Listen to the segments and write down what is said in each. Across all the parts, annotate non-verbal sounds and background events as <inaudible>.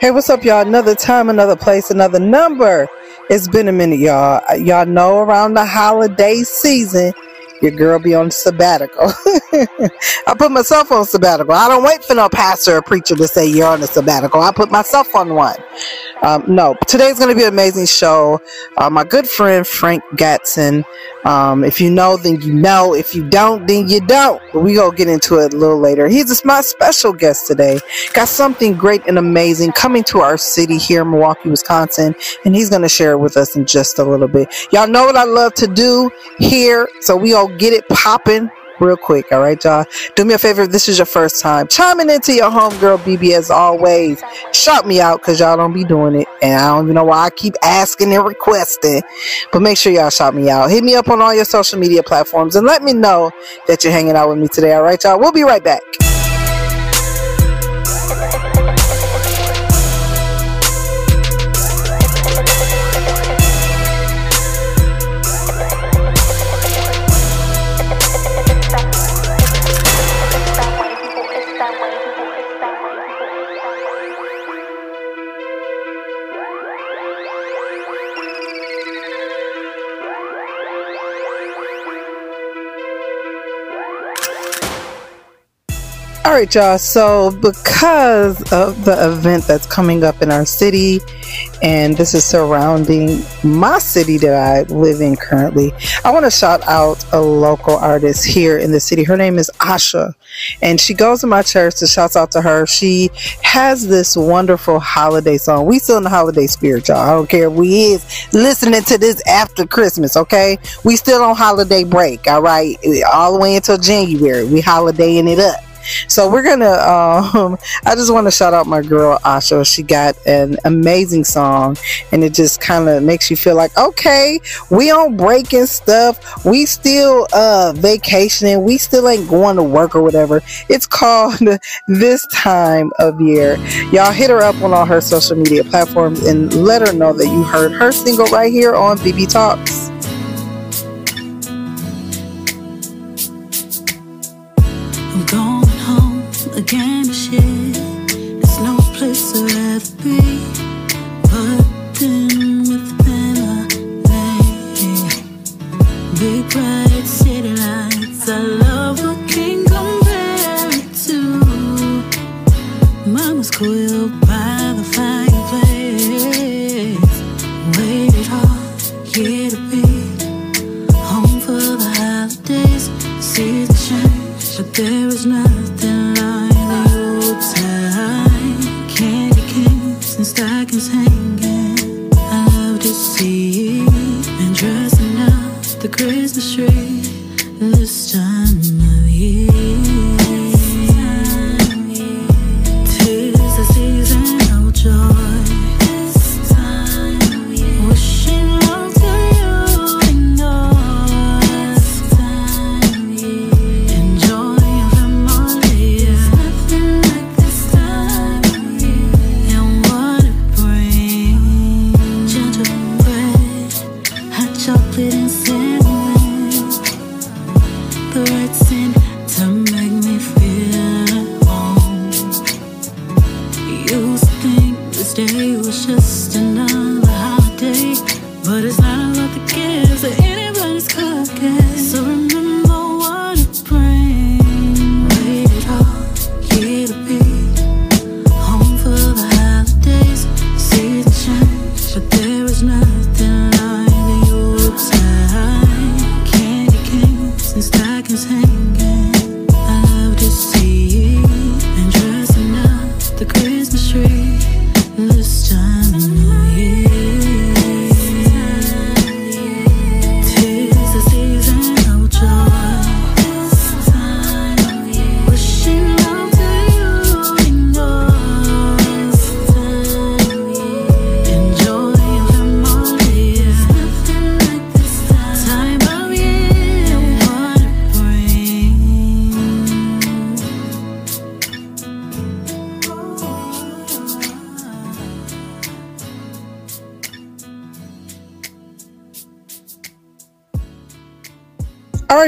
Hey, what's up, y'all? Another time, another place, another number. It's been a minute, y'all. Uh, Y'all know around the holiday season, your girl be on sabbatical. <laughs> I put myself on sabbatical. I don't wait for no pastor or preacher to say you're on a sabbatical. I put myself on one. Um, no, today's going to be an amazing show. Uh, my good friend Frank Gatson. Um, if you know, then you know. If you don't, then you don't. But we gonna get into it a little later. He's my special guest today. Got something great and amazing coming to our city here in Milwaukee, Wisconsin, and he's gonna share it with us in just a little bit. Y'all know what I love to do here, so we gonna get it popping real quick. All right, y'all. Do me a favor if this is your first time, chiming into your homegirl BB as always. Shout me out because y'all don't be doing it, and I don't even know why I keep asking and requesting. But make sure y'all shout me out. Hit me up on all your social media platforms and let me know that you're hanging out with me today. All right, y'all. We'll be right back. Right, y'all. So, because of the event that's coming up in our city, and this is surrounding my city that I live in currently, I want to shout out a local artist here in the city. Her name is Asha, and she goes to my church. So, shouts out to her. She has this wonderful holiday song. We still in the holiday spirit, y'all. I don't care if we is listening to this after Christmas, okay? We still on holiday break, all right? All the way until January. We holidaying it up. So we're gonna. Um, I just want to shout out my girl Asha. She got an amazing song, and it just kind of makes you feel like, okay, we on break and stuff. We still uh vacationing. We still ain't going to work or whatever. It's called <laughs> this time of year. Y'all hit her up on all her social media platforms and let her know that you heard her single right here on BB Talks. Place I'd rather be. Used to think this day was just another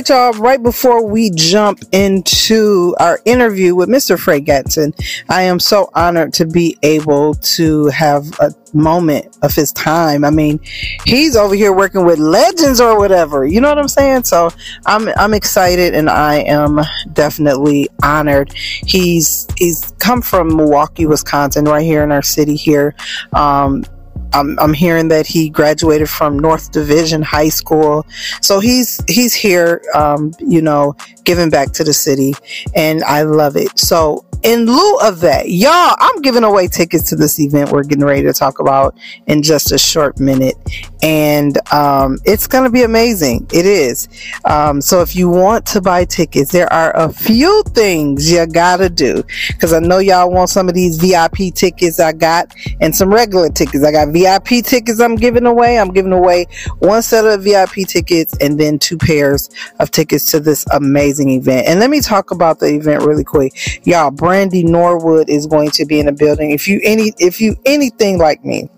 right, y'all. Right before we jump into our interview with Mr. Frank Gatson, I am so honored to be able to have a moment of his time. I mean, he's over here working with legends or whatever. You know what I'm saying? So I'm I'm excited and I am definitely honored. He's he's come from Milwaukee, Wisconsin, right here in our city here. Um, I'm, I'm hearing that he graduated from North Division High School, so he's he's here, um, you know, giving back to the city, and I love it. So in lieu of that, y'all, I'm giving away tickets to this event we're getting ready to talk about in just a short minute. And um, it's going to be amazing. It is. Um, so if you want to buy tickets, there are a few things you got to do. Because I know y'all want some of these VIP tickets I got and some regular tickets. I got VIP tickets I'm giving away. I'm giving away one set of VIP tickets and then two pairs of tickets to this amazing event. And let me talk about the event really quick. Y'all, Brandy Norwood is going to be in the building. If you any if you anything like me,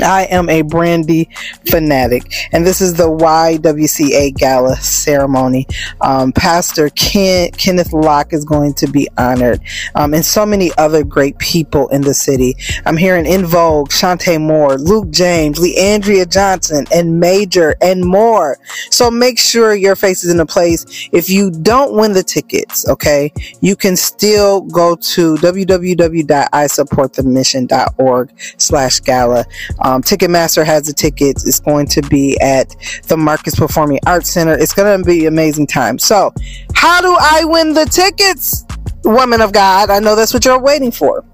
I am a Brandy fanatic, and this is the YWCA Gala ceremony. Um, Pastor Ken, Kenneth Locke is going to be honored, um, and so many other great people in the city. I'm hearing En Vogue, Chanté Moore, Luke James, Le'Andria Johnson, and Major, and more. So make sure your face is in a place. If you don't win the tickets, okay, you can still go to www.isupportthemission.org slash gala. Um, Ticketmaster has the tickets. It's going to be at the Marcus Performing Arts Center. It's going to be amazing time. So, how do I win the tickets, woman of God? I know that's what you're waiting for.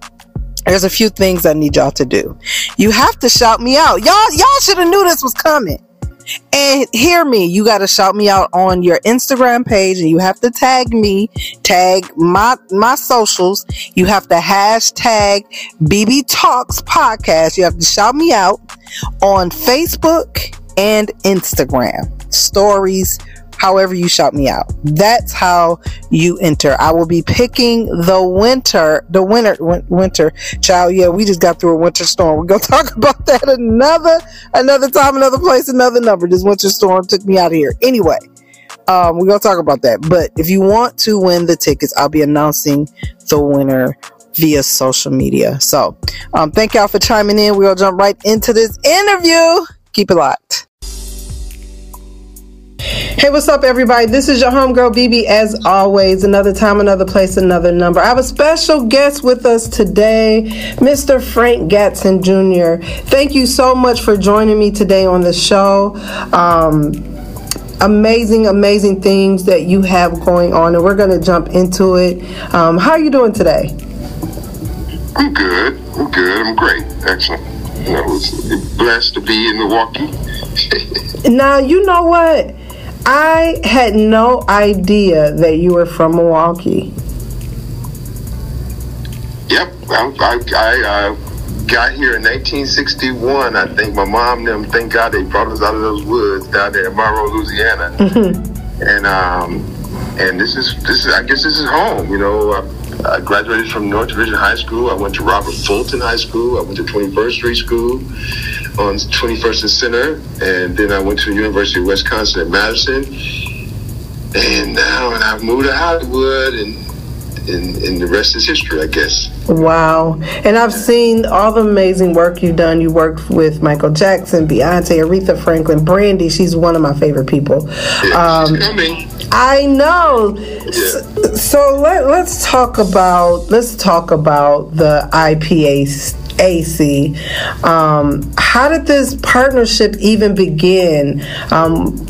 There's a few things I need y'all to do. You have to shout me out. Y'all, y'all should have knew this was coming. And hear me, you got to shout me out on your Instagram page and you have to tag me, tag my my socials. You have to hashtag BB Talks podcast. You have to shout me out on Facebook and Instagram. Stories, however you shout me out. That's how you enter. I will be picking the winter, the winter, winter child. Yeah, we just got through a winter storm. We're gonna <laughs> talk about that another, another time, another place, another number. This winter storm took me out of here. Anyway, um, we're gonna talk about that. But if you want to win the tickets, I'll be announcing the winner via social media. So, um, thank y'all for chiming in. We'll jump right into this interview. Keep it locked. Hey, what's up, everybody? This is your homegirl BB, as always. Another time, another place, another number. I have a special guest with us today, Mr. Frank Gatson Jr. Thank you so much for joining me today on the show. Um, amazing, amazing things that you have going on, and we're going to jump into it. Um, how are you doing today? I'm good. I'm good. I'm great. Excellent. You know, it's blessed to be in Milwaukee. <laughs> now, you know what? I had no idea that you were from Milwaukee. Yep, I, I, I uh, got here in 1961. I think my mom them. Thank God they brought us out of those woods down there in Monroe, Louisiana. Mm-hmm. And um, and this is this is I guess this is home. You know, I, I graduated from North Division High School. I went to Robert Fulton High School. I went to 21st Street School on 21st and Center, and then I went to the University of Wisconsin at Madison, and now and I've moved to Hollywood, and, and and the rest is history, I guess. Wow! And I've seen all the amazing work you've done. You worked with Michael Jackson, Beyonce, Aretha Franklin, Brandy. She's one of my favorite people. Yeah, um, she's coming. I know. Yeah. So, let, let's talk about let's talk about the IPA AC. Um, how did this partnership even begin? Um,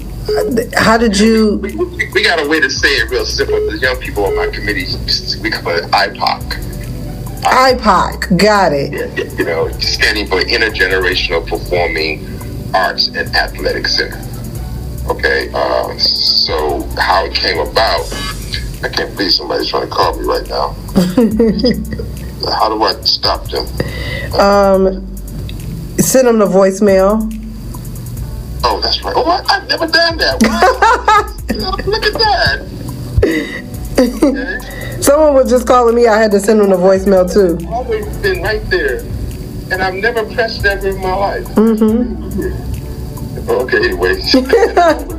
how did you? We, we, we, got a way to say it real simple. The young people on my committee, we call it IPOC. IPOC, got it. Yeah, you know, standing for Intergenerational Performing Arts and Athletic Center. Okay, uh, so how it came about, I can't believe somebody's trying to call me right now. <laughs> how do I stop them? Um, send them the voicemail. Oh, that's right. Oh, I, have never done that. Wow. <laughs> Look at that. Okay. <laughs> Someone was just calling me. I had to send them the voicemail too. I've always been right there, and I've never pressed ever in my life. Mm-hmm. Okay, anyway. <laughs>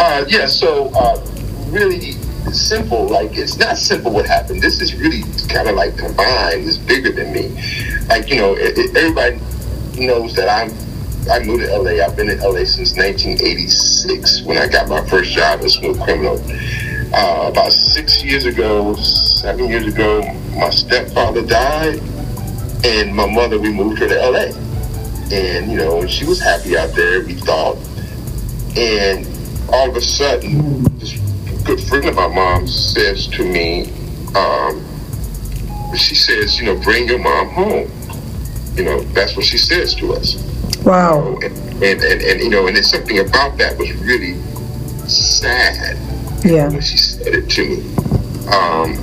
Uh, yeah, so uh, really simple. Like it's not simple what happened. This is really kind of like combined. It's bigger than me. Like you know, it, it, everybody knows that I'm. I moved to LA. I've been in LA since 1986 when I got my first job as Smooth Criminal. Uh, about six years ago, seven years ago, my stepfather died, and my mother. We moved her to LA, and you know, she was happy out there. We thought, and all of a sudden, this good friend of my mom says to me, um, she says, you know, bring your mom home. You know, that's what she says to us. Wow. And, and, and, and, you know, and there's something about that was really sad Yeah. when she said it to me. Um,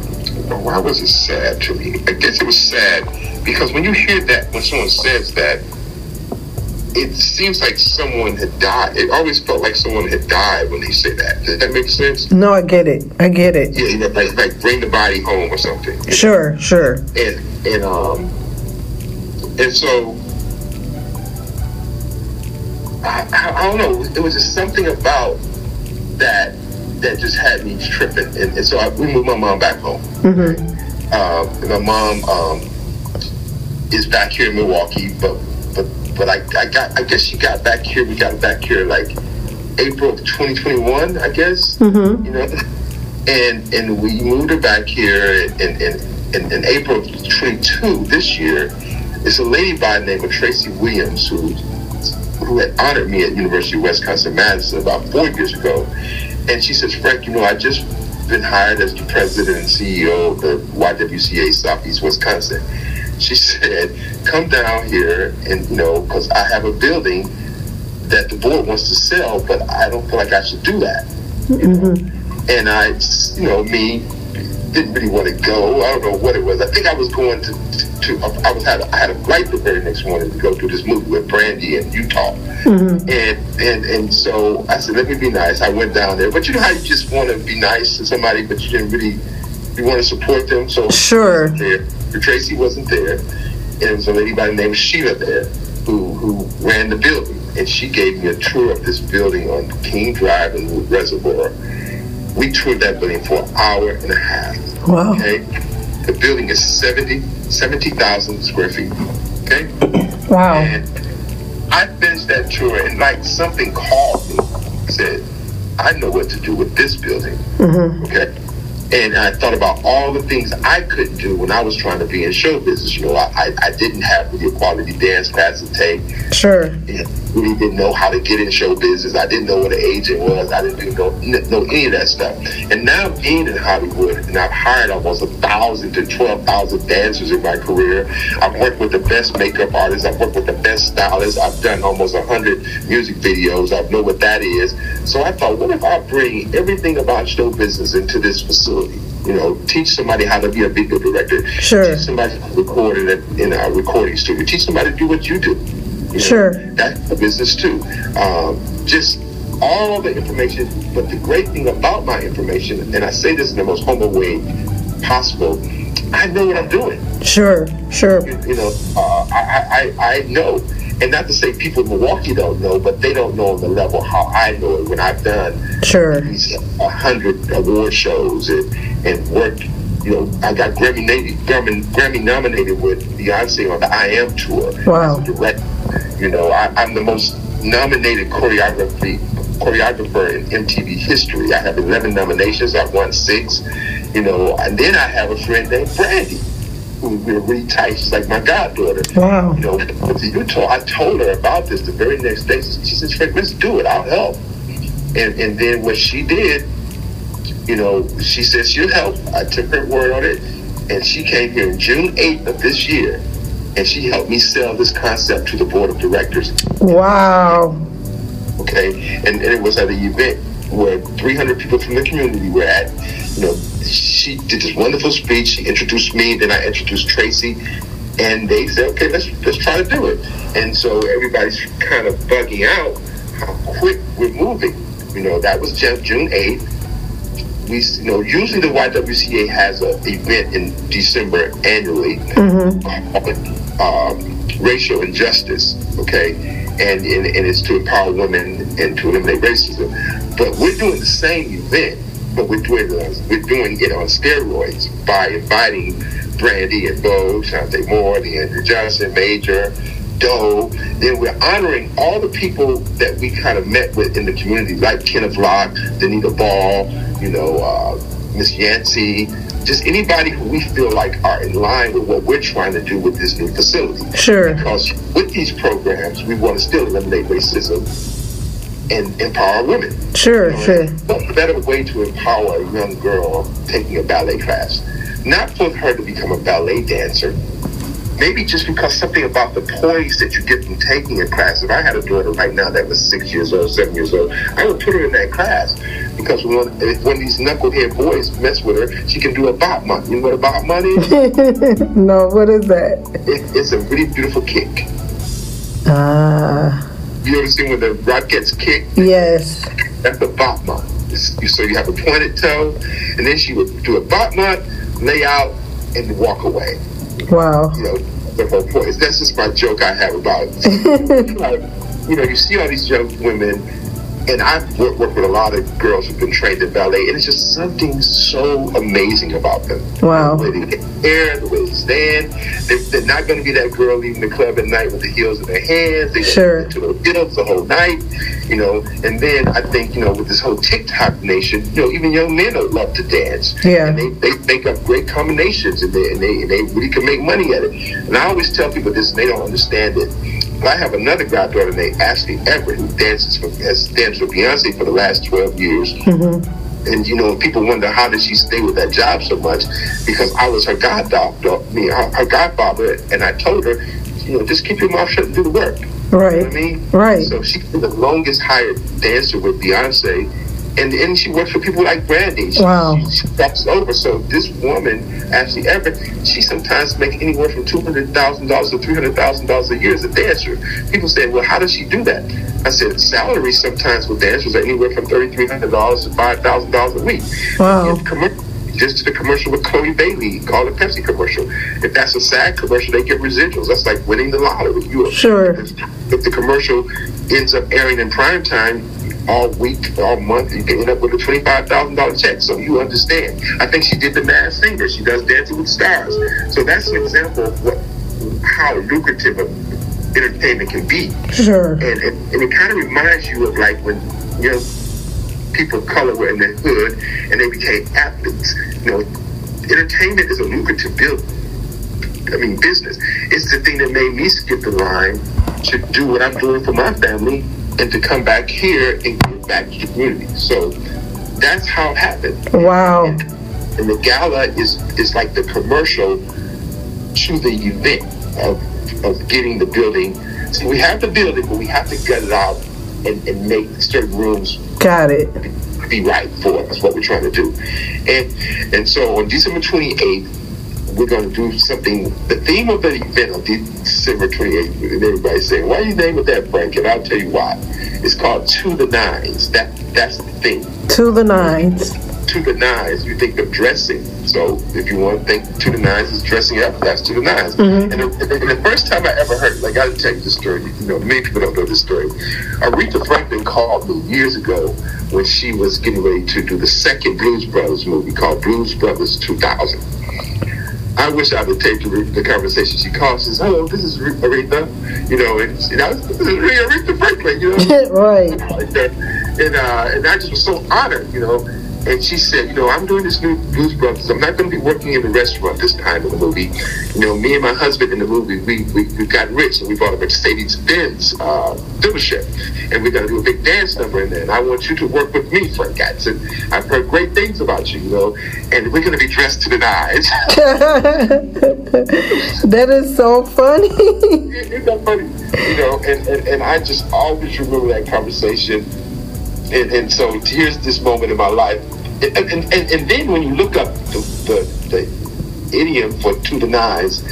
why was it sad to me? I guess it was sad because when you hear that, when someone says that, it seems like someone had died. It always felt like someone had died when they say that. Does that make sense? No, I get it. I get it. Yeah, you know, like, like bring the body home or something. Sure, sure. And and um and so I, I, I don't know. It was just something about that that just had me tripping. And, and so I, we moved my mom back home. Mm-hmm. Uh, my mom um, is back here in Milwaukee, but but I, I got I guess she got back here. We got back here like April of 2021, I guess. Mm-hmm. You know, <laughs> and and we moved her back here in in, in, in April of 22 this year. It's a lady by the name of Tracy Williams who who had honored me at University of Wisconsin Madison about four years ago, and she says, Frank, you know, I just been hired as the president and CEO of the YWCA Southeast Wisconsin. She said, come down here and, you know, because I have a building that the board wants to sell, but I don't feel like I should do that. Mm-hmm. And I, you know, me didn't really want to go. I don't know what it was. I think I was going to, to I was had I had a flight the very next morning to go to this movie with Brandy in Utah, mm-hmm. and and and so I said, let me be nice. I went down there, but you know how you just want to be nice to somebody, but you didn't really you want to support them. So Sure. there. Tracy wasn't there, and it was a lady by the name of Sheila there who who ran the building, and she gave me a tour of this building on King Drive in Wood Reservoir. We toured that building for an hour and a half. Wow. Okay, the building is 70 70,000 square feet. Okay, <clears throat> Wow. and I finished that tour, and like something called me, said, "I know what to do with this building." Mm-hmm. Okay. And I thought about all the things I couldn't do when I was trying to be in show business. You know, I, I, didn't have a quality dance class to take. Sure. Know, really didn't know how to get in show business. I didn't know what an agent was. I didn't know, know any of that stuff. And now being in Hollywood, and I've hired almost a thousand to twelve thousand dancers in my career. I've worked with the best makeup artists. I've worked with the best stylists. I've done almost a hundred music videos. I know what that is. So I thought, what if I bring everything about show business into this facility? You know, teach somebody how to be a video director. Sure. Teach somebody to record in a, in a recording studio. Teach somebody to do what you do. You know, Sure. That's a business too. Um, just all the information, but the great thing about my information, and I say this in the most humble way possible, I know what I'm doing. Sure. Sure. You know, uh, I, I, I know. And not to say people in Milwaukee don't know, but they don't know on the level how I know it when I've done Sure. these a hundred award shows and, and worked. You know, I got Grammy nominated, Grammy, Grammy nominated with Beyonce on the I Am tour. Wow. As a director. You know, I, I'm the most nominated choreography choreographer in MTV history. I have 11 nominations. I've won six. You know, and then I have a friend named Brandy, who we're really tight. She's like my goddaughter Wow. you know, the Utah, I told her about this the very next day. She said, Frank, let's do it. I'll help. And and then what she did, you know, she said she'll help. I took her word on it. And she came here in June 8th of this year. And she helped me sell this concept to the board of directors. Wow. Okay. And, and it was at an event where 300 people from the community were at. You know, she did this wonderful speech. She introduced me, then I introduced Tracy, and they said, "Okay, let's let's try to do it." And so everybody's kind of bugging out how quick we're moving. You know, that was Ju- June 8th. We, you know, usually the YWCA has an event in December annually called um, Racial Injustice. Okay, and, and, and it's to empower women and to eliminate racism. But we're doing the same event, but we're doing we're doing it on steroids by inviting Brandy En Vogue, Chanté Moore, Le'Andria Johnson, Major, Doe. Then we're honoring all the people that we kind of met with in the community, like Kenneth Locke, Danita Ball, you know, uh, Miss Yancey, just anybody who we feel like are in line with what we're trying to do with this new facility. Sure. Because with these programs, we want to still eliminate racism and empower women. Sure, sure. What better way to empower a young girl taking a ballet class? Not for her to become a ballet dancer, maybe just because something about the poise that you get from taking a class. If I had a daughter right now that was six years old, seven years old, I would put her in that class because when, when these knucklehead boys mess with her, she can do a battement. You know what a battement is? <laughs> no, what is that? It, it's a really beautiful kick. Ah. You ever seen when the rock gets kicked? Yes. That's a battement. So you have a pointed toe, and then she would do a battement, lay out, and walk away. Wow. You know, the whole point. Is that's just my joke I have about. <laughs> you know, you see all these young women and I've worked, with a lot of girls who've been trained in ballet, and it's just something so amazing about them. Wow. The way they get hair, the way they stand. They're, they're not going to be that girl leaving the club at night with the heels in their hands. They're sure. to the heels the whole night, you know. And then I think, you know, with this whole TikTok nation, you know, even young men love to dance. Yeah. And they, they make up great combinations, and they, and they, and they really can make money at it. And I always tell people this, and they don't understand it. But I have another goddaughter named Ashley Everett who dances for, has danced with Beyonce for the last 12 years. Mm-hmm. And, you know, people wonder how did she stay with that job so much? Because I was her goddaughter, me, her, her godfather, and I told her, you know, just keep your mouth shut and do the work. Right. You know what I mean? Right. So she's been the longest hired dancer with Beyonce. And, and she works for people like Brandy. She, Wow. She, she over. So this woman, Ashley Everett, she sometimes makes anywhere from two hundred thousand dollars to three hundred thousand dollars a year as a dancer. People say, "Well, how does she do that?" I said, "Salaries sometimes with dancers are anywhere from thirty three hundred dollars to five thousand dollars a week." Wow. Just to the commercial with Chloe Bailey, called a Pepsi commercial. If that's a sad commercial, they get residuals. That's like winning the lottery. You, Sure. If, if the commercial ends up airing in prime time all week, all month, you can end up with a twenty-five thousand dollar check. So you understand. I think she did the Masked Singer. She does Dancing with Stars. So that's an example of what how lucrative entertainment can be. Sure. And, and, and it kind of reminds you of like when you know people of color were in the hood and they became athletes. You know, entertainment is a lucrative build. I mean, business. It's the thing that made me skip the line to do what I'm doing for my family and to come back here and give back to the community. So that's how it happened. Wow. And, and the gala is is like the commercial to the event of of getting the building. So we have the building, but we have to gut it out and, and make certain rooms Got it. be right for us. What we're trying to do, and and so on December 28th, we're going to do something. The theme of the event on December 28th, and everybody's saying, "Why do you name it that, Frank?" And I'll tell you why. It's called To the Nines. That that's the thing To the nines. to the nines, you think of dressing. So if you want to think to the nines is dressing up, that's to the 9s Mhm. And, the, and the first time I ever heard, like I gotta tell you this story. You know, many people don't know this story. Aretha Franklin called me years ago when she was getting ready to do the second Blues Brothers movie called Blues Brothers 2000. I wish I would take the, the conversation. She called. She says, "Hello, this is Aretha." You know, and you know, this is Aretha Franklin. You know, <laughs> right. and uh, and I just was so honored, you know. And she said, you know, I'm doing this new Blues Brothers. I'm not going to be working in the restaurant this time in the movie. You know, me and my husband in the movie, we we, we got rich and we bought a Mercedes Benz uh, dealership, and we're going to do a big dance number in there. And I want you to work with me, Frank Gatson. I've heard great things about you, you know, and we're going to be dressed to the nines. <laughs> <laughs> that is so funny. Isn't that funny? You know, and, and, and I just always remember that conversation. And, and so here's this moment in my life. And, and, and, then when you look up the, the, the idiom for to the nines,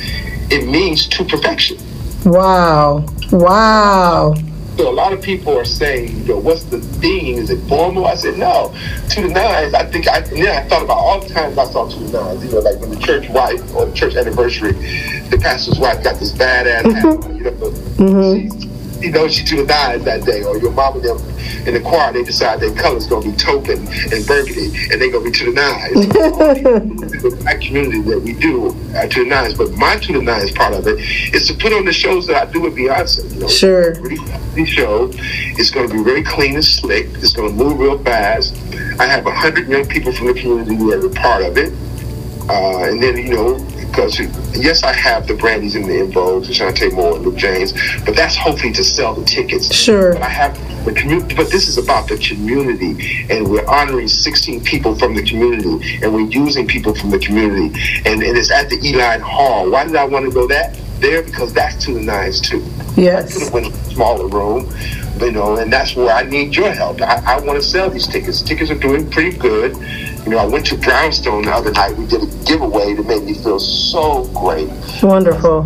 it means to perfection. wow. Wow. So a lot of people are saying, you know, what's the theme? Is it formal? I said, no. To the nines, I think, I, and then I thought about all the times I saw to the nines, you know, like when the church wife or the church anniversary, the pastor's wife got this badass hat you know, Mhm. You know, she to the nines that day, or your mom and them in the choir, they decide their color's gonna be token and burgundy, and they gonna be to the nines. <laughs> the black community that we do uh, to the nines, but my to the nines part of it is to put on the shows that I do with Beyonce. You know, Sure. the show. It's going to be very clean and slick. It's going to move real fast. I have a hundred young people from the community that are part of it, uh, and then you know because yes, I have the Brandys and the Invogues, Chanté Moore and Luke James, but that's hopefully to sell the tickets. Sure. But I have the community, but this is about the community, and we're honoring 16 people from the community, and we're using people from the community, and, and it's at the Uihlein Hall. Why did I want to go that there? Because that's to the nines too. could have went a smaller room, you know, and that's where I need your help. I, I want to sell these tickets. Tickets are doing pretty good. You know, I went to Brownstone the other night. We did a giveaway that made me feel so great. Wonderful.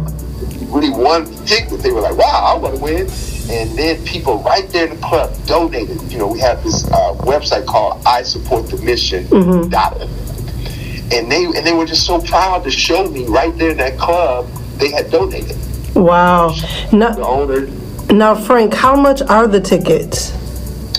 Really won the ticket. They were like, "Wow, I want to win!" And then people right there in the club donated. You know, we have this uh, website called I Support the Mission. dot And they and they were just so proud to show me right there in that club they had donated. Wow. The Now, owner now, Frank, how much are the tickets?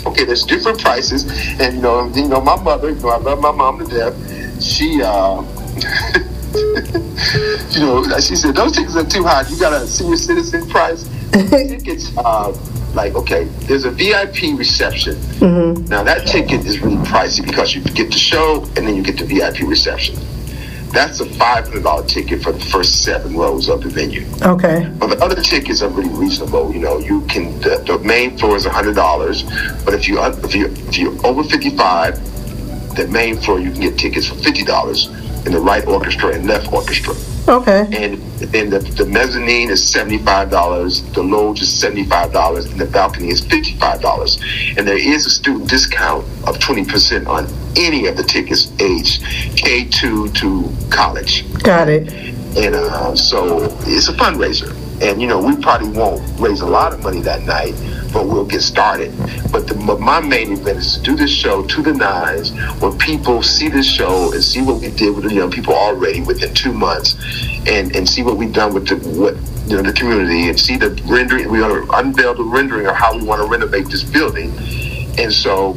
Okay, there's different prices, and you know, you know, my mother, you know, I love my mom to death. She, uh, <laughs> you know, she said those tickets are too high. You got a senior citizen price. <laughs> tickets, uh, like okay, there's a VIP reception. Now that ticket is really pricey because you get the show and then you get the VIP reception. That's a five hundred dollar ticket for the first seven rows of the venue. Okay. But the other tickets are really reasonable. You know, you can the, the main floor is hundred dollars, but if you if you if you're over fifty five, the main floor you can get tickets for fifty dollars in the right orchestra and left orchestra. Okay. And then the, the mezzanine is seventy five dollars, the loge is seventy five dollars, and the balcony is fifty five dollars. And there is a student discount of twenty percent on any of the tickets aged K two to college. Got it. And uh, so it's a fundraiser. And, you know, we probably won't raise a lot of money that night, but we'll get started. But the, but my main event is to do this show to the nines where people see this show and see what we did with the young people already within two months and, and see what we've done with the, what, you know, the community and see the rendering. We're going to unveil the rendering of how we want to renovate this building. And so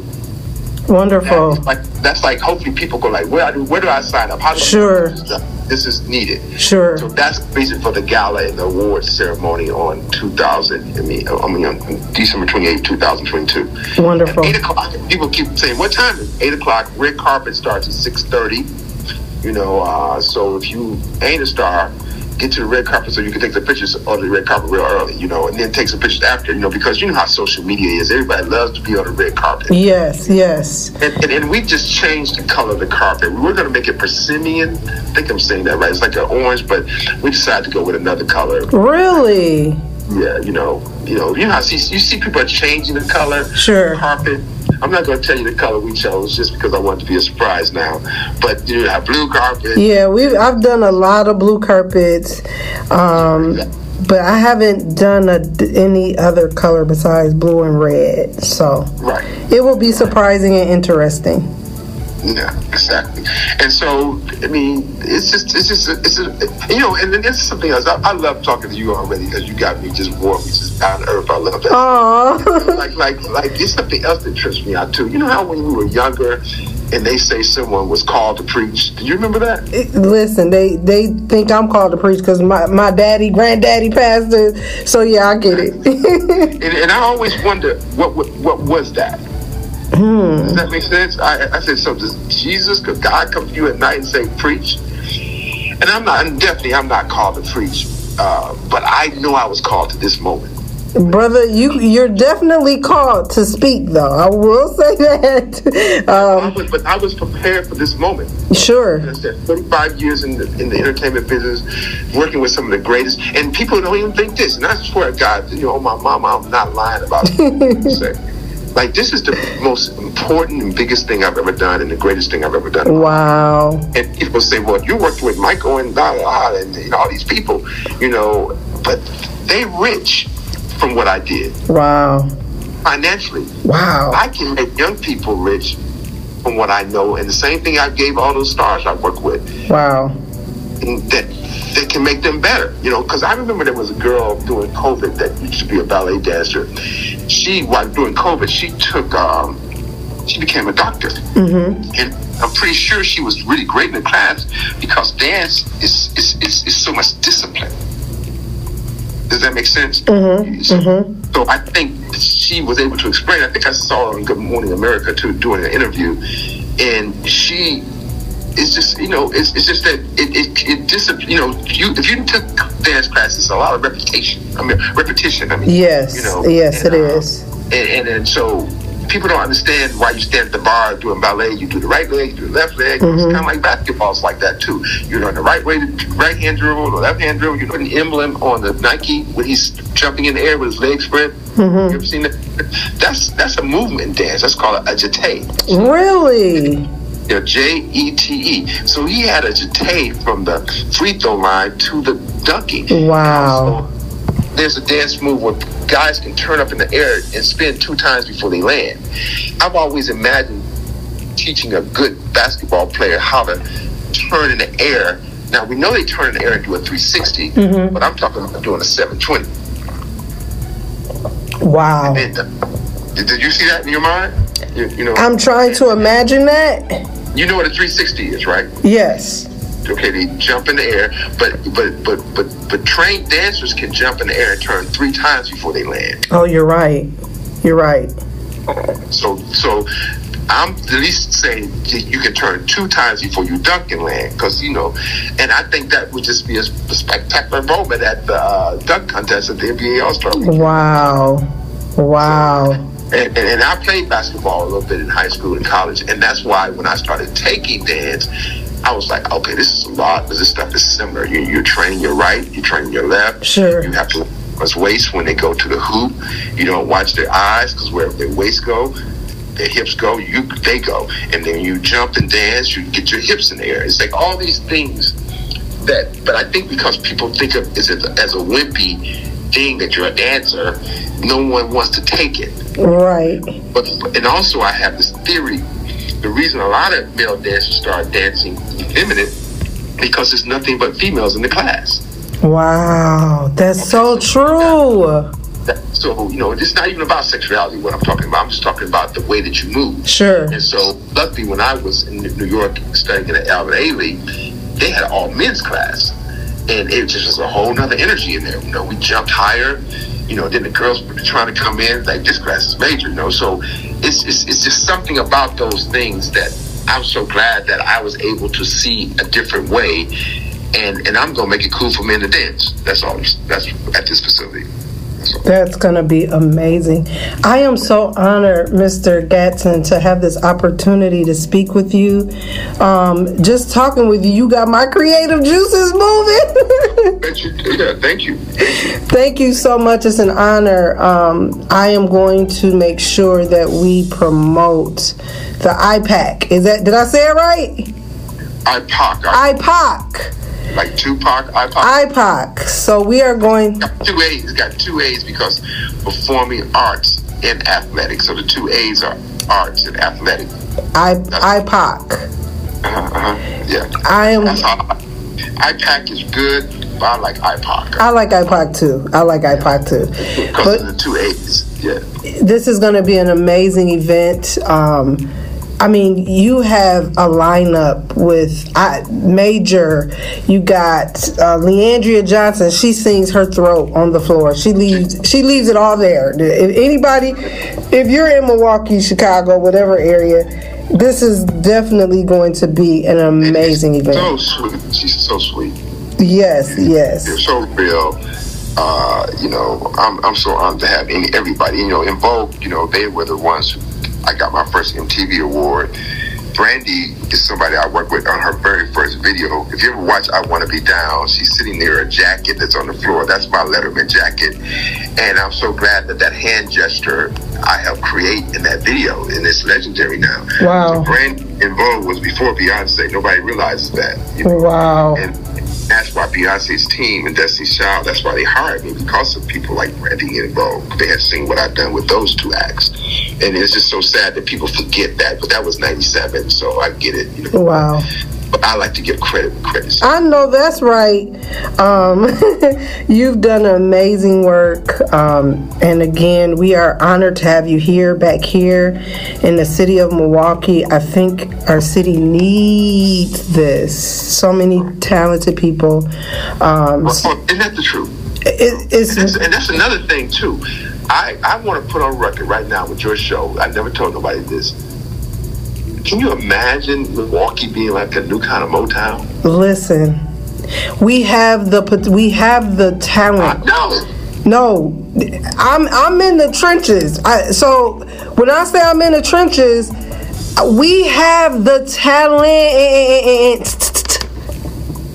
Wonderful. that's like, that's like hopefully people go like, where, do- where do I sign up? How do Sure. this is? Needed. Sure. So that's the reason for the gala and the awards ceremony on 2000. I mean, I mean on December 28, 2022. Wonderful. Eight o'clock. People keep saying, "What time is it?" eight o'clock? Red carpet starts at 6:30. You know, uh, so if you ain't a star, get to the red carpet so you can take the pictures on the red carpet real early. You know, and then take some pictures after. You know, because you know how social media is. Everybody loves to be on the red carpet. Yes. Yes. And, and, and we just changed the color of the carpet. We were going to make it persimmon. I think I'm saying that right. It's like an orange, but we decided to go with another color. Really? Yeah, you know, you know, you know how see, you see people are changing the color. Sure. Carpet. I'm not going to tell you the color we chose just because I want it to be a surprise now. But you have blue carpet. Yeah, we I've done a lot of blue carpets, um, but I haven't done a, any other color besides blue and red. So Right. it will be surprising and interesting. Yeah, exactly. And so, I mean, it's just, it's just, it's a, you know, and then this is something else. I, I love talking to you already because you got me just warm, me just down to earth. I love that. Aw. like like like it's something else that trips me out too. You know how when we were younger and they say someone was called to preach. Do you remember that? Listen, they they think I'm called to preach because my, my daddy, granddaddy pastor. So yeah, I get it. <laughs> And, and I always wonder what what, what was that? Does that make sense? I, I said, so does Jesus, could God come to you at night and say, preach? And I'm not, and definitely, I'm not called to preach, uh, but I know I was called to this moment. Brother, you you're definitely called to speak though. I will say <laughs> that. I Um, was, but I was prepared for this moment. sure. I said 35 years in the, in the entertainment business, working with some of the greatest, and people don't even think this. And I swear to God, you know, my mama, I'm not lying about it. <laughs> like, this is the most important and biggest thing I've ever done, and the greatest thing I've ever done. Wow. And people say, well, you worked with Michael and blah, blah, and you know, all these people, you know, but they rich from what I did Wow. financially. Wow. I can make young people rich from what I know, and the same thing I gave all those stars I work with. Wow. That that can make them better. You know, because I remember there was a girl during COVID that used to be a ballet dancer. She, while doing COVID, she took um, she became a doctor, mm-hmm. and I'm pretty sure she was really great in the class because dance is is, is, is so much discipline. Does that make sense? Mm-hmm. So, Mm-hmm. so I think she was able to explain. I think I saw her on Good Morning America too, doing an interview, and she it's just you know it's, it's just that it it, it dis- you know you if you took dance classes a lot of repetition I mean repetition I mean Yes, you know yes, and, it uh, is. and, and and so people don't understand why you stand at the bar doing ballet you do the right leg you do the left leg Mm-hmm. it's kind of like basketball's like that too you learn the right way to right hand dribble the left hand dribble you put an emblem on the Nike when he's jumping in the air with his legs spread Mm-hmm. you ever seen that that's that's a movement dance that's called a, a jete Really? Yeah, J E T E. So he had a jete from the free throw line to the dunking. Wow. So there's a dance move where guys can turn up in the air and spin two times before they land. I've always imagined teaching a good basketball player how to turn in the air. Now we know they turn in the air and do a 360, Mm-hmm. but I'm talking about doing a 720. Wow. Uh, did, did you see that in your mind? You, you know, I'm trying to imagine that. You know what a 360 is, right? Yes. okay, they jump in the air, but but but but but trained dancers can jump in the air and turn three times before they land. Oh, you're right. You're right. So so I'm at least saying you you can turn two times before you dunk and land, because you know, and I think that would just be a, spectacular moment at the uh, dunk contest at the NBA All Star. Wow. Wow. And, and, and I played basketball a little bit in high school and college, and that's why when I started taking dance, I was like, okay, this is a lot, because this stuff is similar. You, you're training your right, you're training your left. Sure. You have to watch waist when they go to the hoop. You don't watch their eyes, because wherever their waist go, their hips go, you they go. And then you jump and dance, you get your hips in the air. It's like all these things that, but I think because people think of it as a, as a wimpy thing that you're a dancer, no one wants to take it. Right. But and also I have this theory. The reason a lot of male dancers start dancing feminine because there's nothing but females in the class. Wow. That's so true. So you know, it's not even about sexuality. What I'm talking about, I'm just talking about the way that you move. Sure. And so, luckily, when I was in New York studying in the Alvin Ailey, they had all men's class, and it just was a whole nother energy in there. You know, we jumped higher. You know, then the girls were trying to come in like this class is major. You know, so it's it's, it's just something about those things that I'm so glad that I was able to see a different way, and and I'm gonna make it cool for men to dance. That's all. That's at this facility. That's going to be amazing. I am so honored, Mr. Gatson, to have this opportunity to speak with you. Um, just talking with you, you got my creative juices moving. <laughs> Thank you. Yeah, thank you. Thank you so much. It's an honor. Um, I am going to make sure that we promote the IPAC. Is that, did I say it right? IPAC. IPAC. Like Tupac, IPOC. IPOC. So we are going, got two A's. It's got two A's because performing arts and athletics. So the two A's are arts and athletic. I, IPOC. Uh-huh, uh-huh. Yeah. I am. IPAC is good, but I like IPOC I like IPOC too. I like IPOC too. because But of the two A's. Yeah. this is going to be an amazing event. Um, I mean, you have a lineup with I, major. You got uh, Le'Andria Johnson. She sings her throat on the floor. She leaves. She leaves it all there. If anybody, if you're in Milwaukee, Chicago, whatever area, this is definitely going to be an amazing event. So sweet. She's so sweet. Yes, yes. so real. Uh, you know, I'm, I'm so honored to have any, everybody. You know, En Vogue, you know, they were the ones who I got my first MTV award. Brandy is somebody I worked with on her very first video. If you ever watch I Want to Be Down, she's sitting there, a jacket that's on the floor. That's my Letterman jacket. And I'm so glad that that hand gesture I helped create in that video, and it's legendary now. Wow. So Brandy En Vogue was before Beyonce. Nobody realizes that. You know? Wow. And that's why Beyonce's team and Destiny's Child, that's why they hired me because of people like Brandy and Vogue. They had seen what I've done with those two acts. And it's just so sad that people forget that, but that was 97, so I get it. You know? Wow. But I like to give credit where credit's I know that's right. Um, <laughs> you've done amazing work. Um, and again, we are honored to have you here, back here in the city of Milwaukee. I think our city needs this. So many talented people. Um, Oh, isn't that the truth? it, it's, And that's, and that's another thing too. I, I want to put on record right now with your show. I never told nobody this. Can you imagine Milwaukee being like a new kind of Motown? listen, we have the we have the talent. No. No, I'm I'm in the trenches. I, so when I say I'm in the trenches, we have the talent.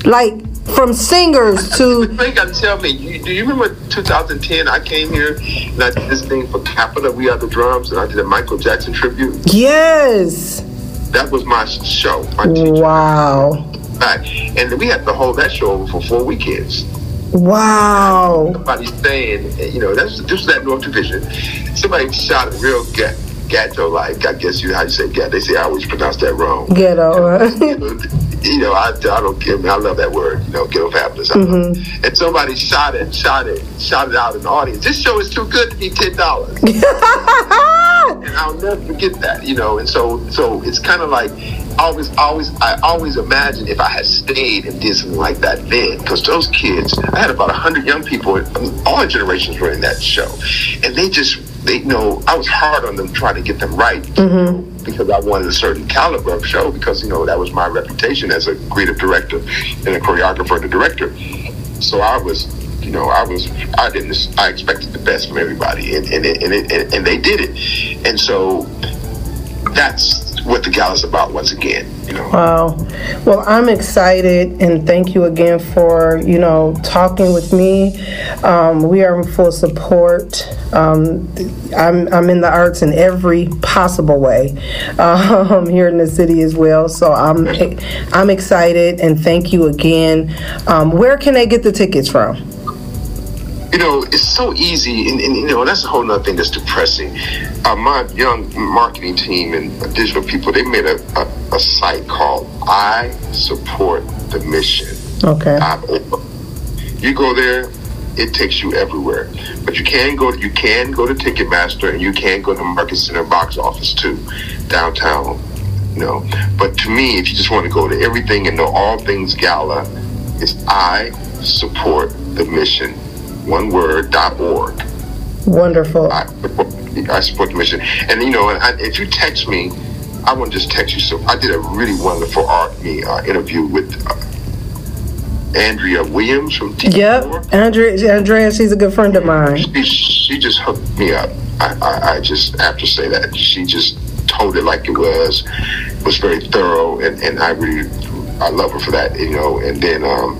Like from singers to You ain't got to tell me. You, do you remember 2010? I came here and I did this thing for Capita. We are the drums, and I did a Michael Jackson tribute. yes, That was my show. My wow. And we had to hold that show over for four weekends. wow. Somebody saying, you know, that's this was that North Division. Somebody shouted real ga- ghetto like. I guess you how you say ghetto. They say I always pronounce that wrong. Ghetto. <laughs> you know, I, I don't care. I love that word. You know, ghetto fabulous. I it. And somebody shot it, shot it, shot it out in the audience. This show is too good to be ten dollars. and <laughs> I'll never forget that. You know, and so so it's kind of like always always I always imagine if I had stayed and did something like that then, because those kids, I had about hundred young people, all generations were in that show, and they just they you know I was hard on them trying to get them right mm-hmm. because I wanted a certain caliber of show because you know that was my reputation as a creative director and a choreographer and a director. So I was, you know, I was, I didn't, I expected the best from everybody, and and and, and, and they did it, and so that's what the gala's about once again, you know. Wow. Well, I'm excited and thank you again for, you know, talking with me. Um, we are in full support. Um, I'm, I'm in the arts in every possible way <laughs> um, here in the city as well. So I'm, I'm excited and thank you again. Um, where can they get the tickets from? You know, it's so easy, and, and you know, that's a whole other thing that's depressing. Uh, my young marketing team and digital people, they made a, a, a site called I Support the Mission. Okay. You go there, it takes you everywhere. But you can go you can go to Ticketmaster and you can go to Marcus Center box office too, downtown. You know. But to me, if you just want to go to everything and know all things gala, it's I support the mission. One word dot org. Wonderful. I support, I support the mission. And you know, and I, if you text me, I want to just text you. So I did a really wonderful art me uh, interview with uh, Andrea Williams from TV4. Yep. Andrea, Andrea, she's a good friend of mine. She, she just hooked me up. I, I, I just have to say that she just told it like it was. Was very thorough, and, and I really I love her for that. You know, and then um,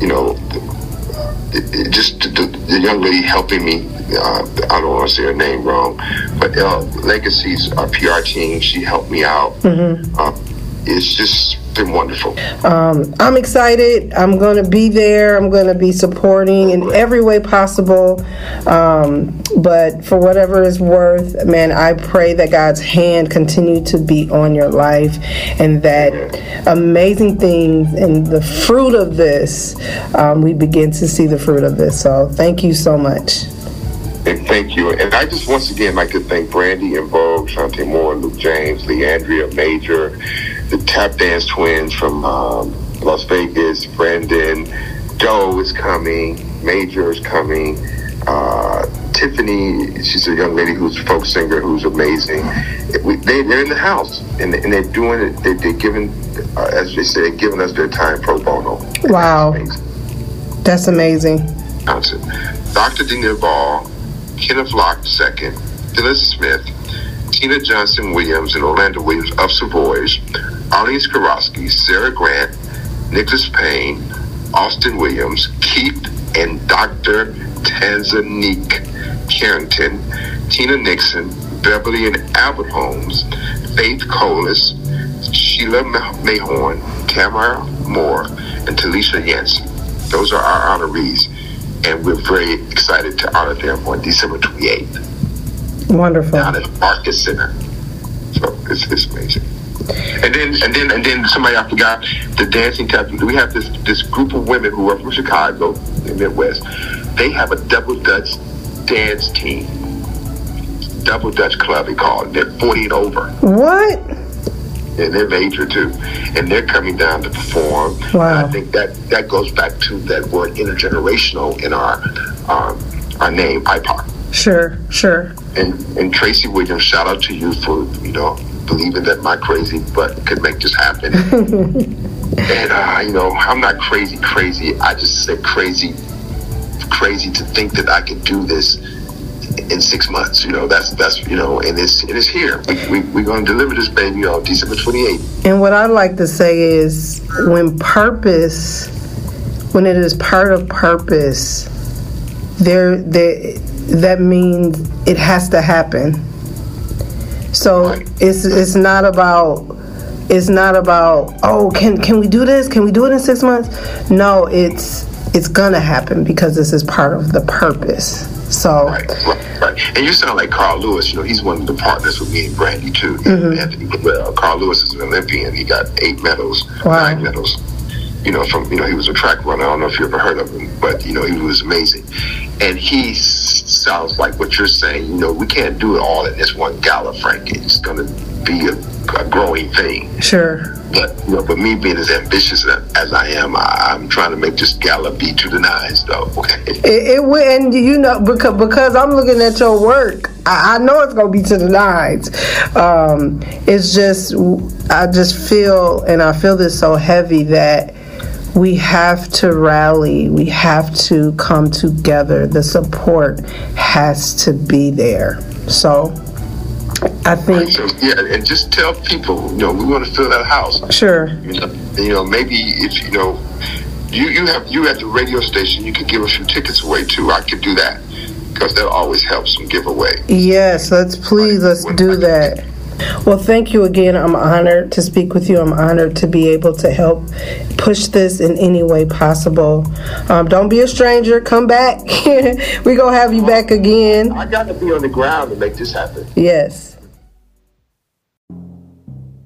you know. It, it just the, the young lady helping me. Uh, I don't want to say her name wrong, but uh, Legacy's uh, PR team. She helped me out. Uh, it's just been wonderful. Um, I'm excited. I'm going to be there. I'm going to be supporting in every way possible. Um, but for whatever is worth, man, I pray that God's hand continue to be on your life and that amazing things and the fruit of this, um, we begin to see the fruit of this. So thank you so much. And thank you. And I just once again like to thank Brandy En Vogue, Chanté Moore, Luke James, Le'Andria Major, the Tap Dance Twins from um, Las Vegas, Brendan, Joe is coming, Major is coming, uh, Tiffany, she's a young lady who's a folk singer who's amazing. We, they, they're in the house and, and they're doing it, they, they're giving, uh, as they say, giving us their time pro bono. Wow. Amazing. That's amazing. Dr. Dina Ball, Kenneth Locke II, Phyllis Smith, Tina Johnson Williams and Orlando Williams of Savoys, Arlene Skarowski, Sarah Grant, Nicholas Payne, Austin Williams, Keith and Dr. Tanzanique Carrington, Tina Nixon, Beverly and Albert Holmes, Faith Colas, Sheila Mayhorn, Tamara Moore, and Talisha Yancey. Those are our honorees, and we're very excited to honor them on December 28th Wonderful. down at Marcus Center. So it's, it's amazing. And then and then and then somebody I forgot the dancing tap. We have this this group of women who are from Chicago, the Midwest. They have a double dutch dance team. Double Dutch Club, they call it. They're 40 and over. What? and they're major too, and they're coming down to perform. Wow. And I think that that goes back to that word intergenerational in our um, our name, IPOC. Sure, sure. And and Tracy Williams, shout out to you for you know believing that my crazy butt could make this happen. <laughs> and uh, you know, I'm not crazy, crazy. I just said crazy, crazy to think that I could do this in six months. You know, that's that's you know, and it's it is here. We we we're gonna deliver this baby on December 28th. And what I like to say is when purpose, when it is part of purpose, there, there that means it has to happen. So Right. it's it's not about it's not about oh can can we do this? Can we do it in six months? No, it's it's gonna happen because this is part of the purpose. So Right, right, right. And you sound like Carl Lewis. You know, he's one of the partners with me and Brandy too. Mm-hmm. Anthony Well, Carl Lewis is an Olympian. He got eight medals, Wow. nine medals. You know, from you know, he was a track runner. I don't know if you ever heard of him, but you know, he was amazing. And he sounds like what you're saying. You know, we can't do it all in this one gala, Frank. It's going to be a, a growing thing. sure. But you know, but me being as ambitious as- I am, I, I'm trying to make this gala be to the nines, though. Okay. It, it will, and you know because because I'm looking at your work, I, I know it's gonna be to the nines. Um, it's just I just feel, and I feel this so heavy that we have to rally. We have to come together. The support has to be there. So I think So yeah, and just tell people, you know, we want to fill that house. sure. You know, you know, maybe if you know, you you have you at the radio station, you could give a few tickets away too. I could do that because that always helps some giveaway. Yes, let's please let's do that. Well, thank you again. I'm honored to speak with you. I'm honored to be able to help push this in any way possible. Um, don't be a stranger. Come back. <laughs> We're gonna have you back again. I got to be on the ground to make this happen. Yes.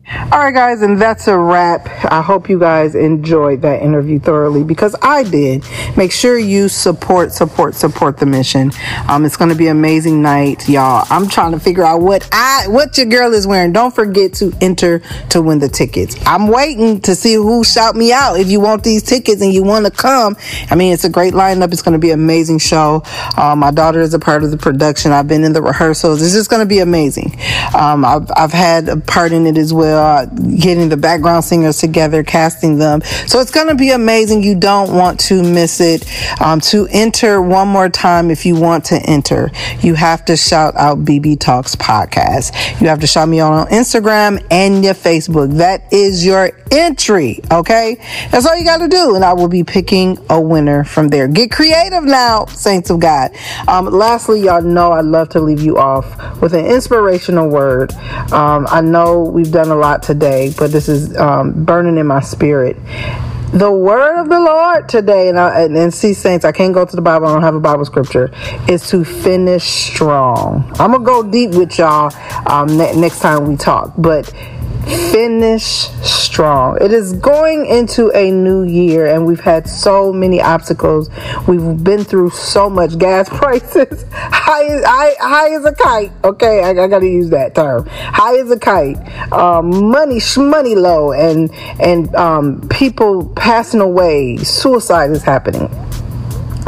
All right, guys, and that's a wrap. I hope you guys enjoyed that interview thoroughly because I did. Make sure you support, support, support the mission. Um, it's going to be amazing night, y'all. I'm trying to figure out what I, what your girl is wearing. Don't forget to enter to win the tickets. I'm waiting to see who shout me out. If you want these tickets and you want to come, I mean, it's a great lineup. It's going to be an amazing show. Uh, my daughter is a part of the production. I've been in the rehearsals. It's just going to be amazing. Um, I've, I've had a part in it as well, uh, getting the background singers together, casting them. So it's going to be amazing. You don't want to miss it. Um, to enter one more time, if you want to enter, you have to shout out BB Talks podcast. You have to shout me on Instagram and your Facebook. That is your entry. Okay. That's all you got to do. And I will be picking a winner from there. Get creative now, saints of God. Um, lastly, y'all know I love to leave you off with an inspirational word. Um, I know we've done a lot today, but this is um, burning in my spirit. The word of the Lord today, and, I, and, and see, saints, I can't go to the Bible. I don't have a Bible scripture. Is to finish strong. I'm gonna go deep with y'all um, ne- next time we talk, but finish strong. It is going into a new year, and we've had so many obstacles. We've been through so much gas <laughs> prices. High as, high, high as a kite. Okay, I, I got to use that term. High as a kite. Um, money, money low, and and um, people passing away. Suicide is happening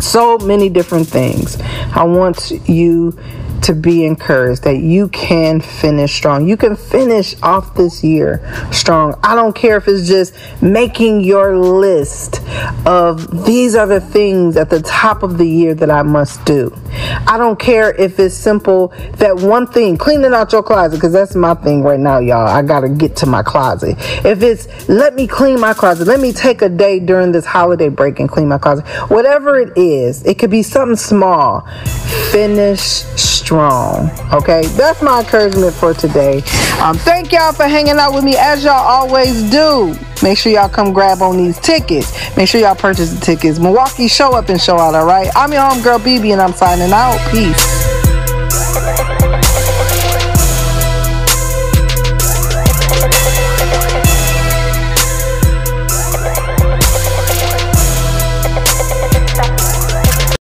so many different things. I want you to be encouraged that you can finish strong. You can finish off this year strong. I don't care if it's just making your list of these are the things at the top of the year that I must do. I don't care if it's simple that one thing, cleaning out your closet, because that's my thing right now, y'all. I got to get to my closet. If it's let me clean my closet, let me take a day during this holiday break and clean my closet. Whatever it is, it could be something small. Finish strong. Okay, that's my encouragement for today. Um, thank y'all for hanging out with me as y'all always do. Make sure y'all come grab on these tickets. Make sure y'all purchase the tickets. Milwaukee, show up and show out, all right? I'm your homegirl, BB, and I'm signing out. Peace.